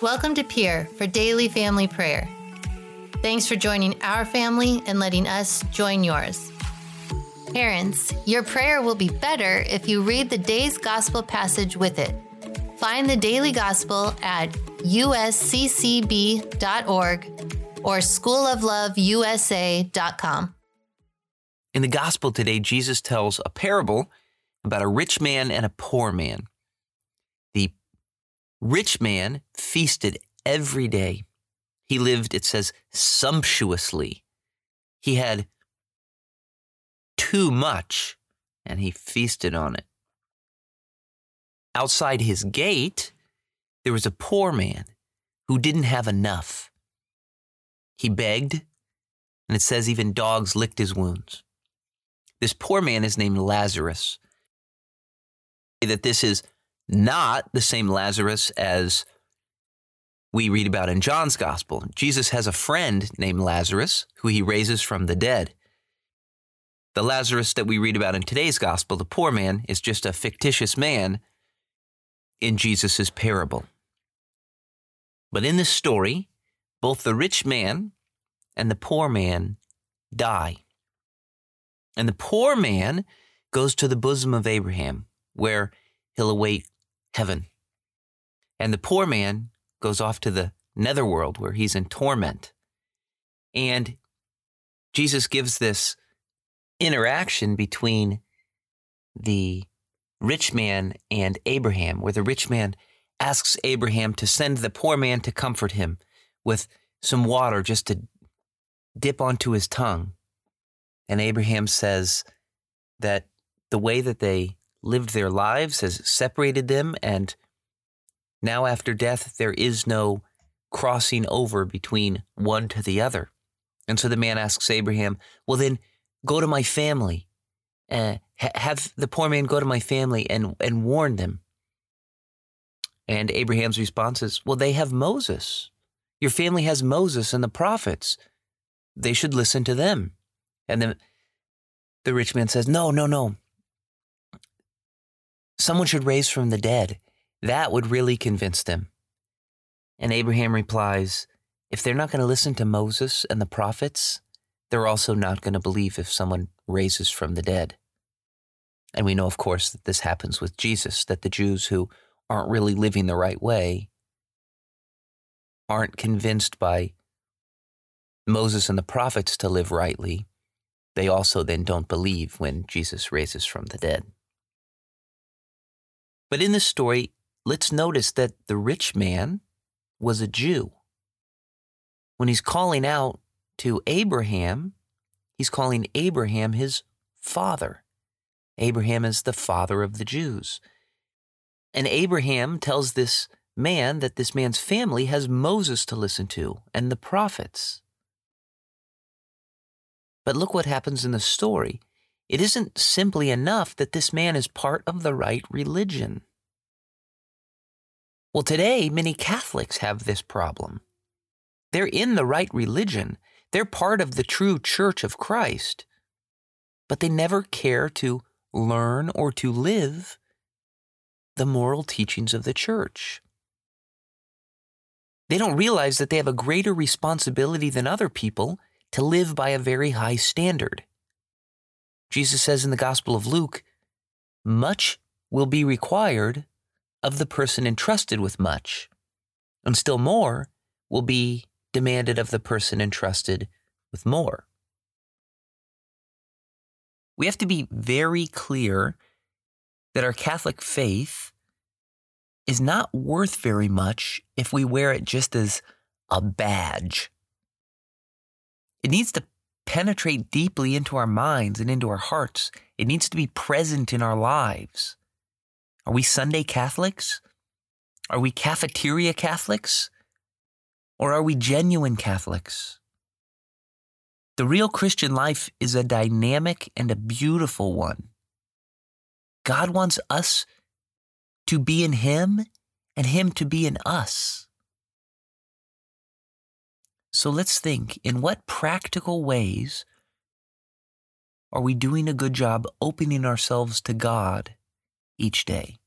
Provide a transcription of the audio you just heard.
Welcome to Peer for Daily Family Prayer. Thanks for joining our family and letting us join yours. Parents, your prayer will be better if you read the day's gospel passage with it. Find the daily gospel at usccb.org or schoolofloveusa.com. In the gospel today, Jesus tells a parable about a rich man and a poor man. Rich man feasted every day. He lived, it says, sumptuously. He had too much and he feasted on it. Outside his gate, there was a poor man who didn't have enough. He begged, and it says even dogs licked his wounds. This poor man is named Lazarus. That this is not the same Lazarus as we read about in John's gospel. Jesus has a friend named Lazarus who he raises from the dead. The Lazarus that we read about in today's gospel, the poor man, is just a fictitious man in Jesus' parable. But in this story, both the rich man and the poor man die. And the poor man goes to the bosom of Abraham, where he'll await heaven. And the poor man goes off to the netherworld, where he's in torment. And Jesus gives this interaction between the rich man and Abraham, where the rich man asks Abraham to send the poor man to comfort him with some water just to dip onto his tongue. And Abraham says that the way that they lived their lives has separated them, and now after death, there is no crossing over between one to the other. And so the man asks Abraham, Well, then go to my family. Uh, ha- have the poor man go to my family and, and warn them. And Abraham's response is, Well, they have Moses. Your family has Moses and the prophets. They should listen to them. And the rich man says, No, no, no. Someone should raise from the dead. That would really convince them. And Abraham replies, If they're not going to listen to Moses and the prophets, they're also not going to believe if someone raises from the dead. And we know, of course, that this happens with Jesus, that the Jews who aren't really living the right way aren't convinced by Moses and the prophets to live rightly. They also then don't believe when Jesus raises from the dead. But in this story, let's notice that the rich man was a Jew. When he's calling out to Abraham, he's calling Abraham his father. Abraham is the father of the Jews. And Abraham tells this man that this man's family has Moses to listen to and the prophets. But look what happens in the story. It isn't simply enough that this man is part of the right religion. Well, today, many Catholics have this problem. They're in the right religion, they're part of the true church of Christ, but they never care to learn or to live the moral teachings of the church. They don't realize that they have a greater responsibility than other people to live by a very high standard. Jesus says in the Gospel of Luke, much will be required of the person entrusted with much, and still more will be demanded of the person entrusted with more. We have to be very clear that our Catholic faith is not worth very much if we wear it just as a badge. It needs to penetrate deeply into our minds and into our hearts. It needs to be present in our lives. Are we Sunday Catholics? Are we cafeteria Catholics? Or are we genuine Catholics? The real Christian life is a dynamic and a beautiful one. God wants us to be in Him and Him to be in us. So let's think in what practical ways are we doing a good job opening ourselves to God each day?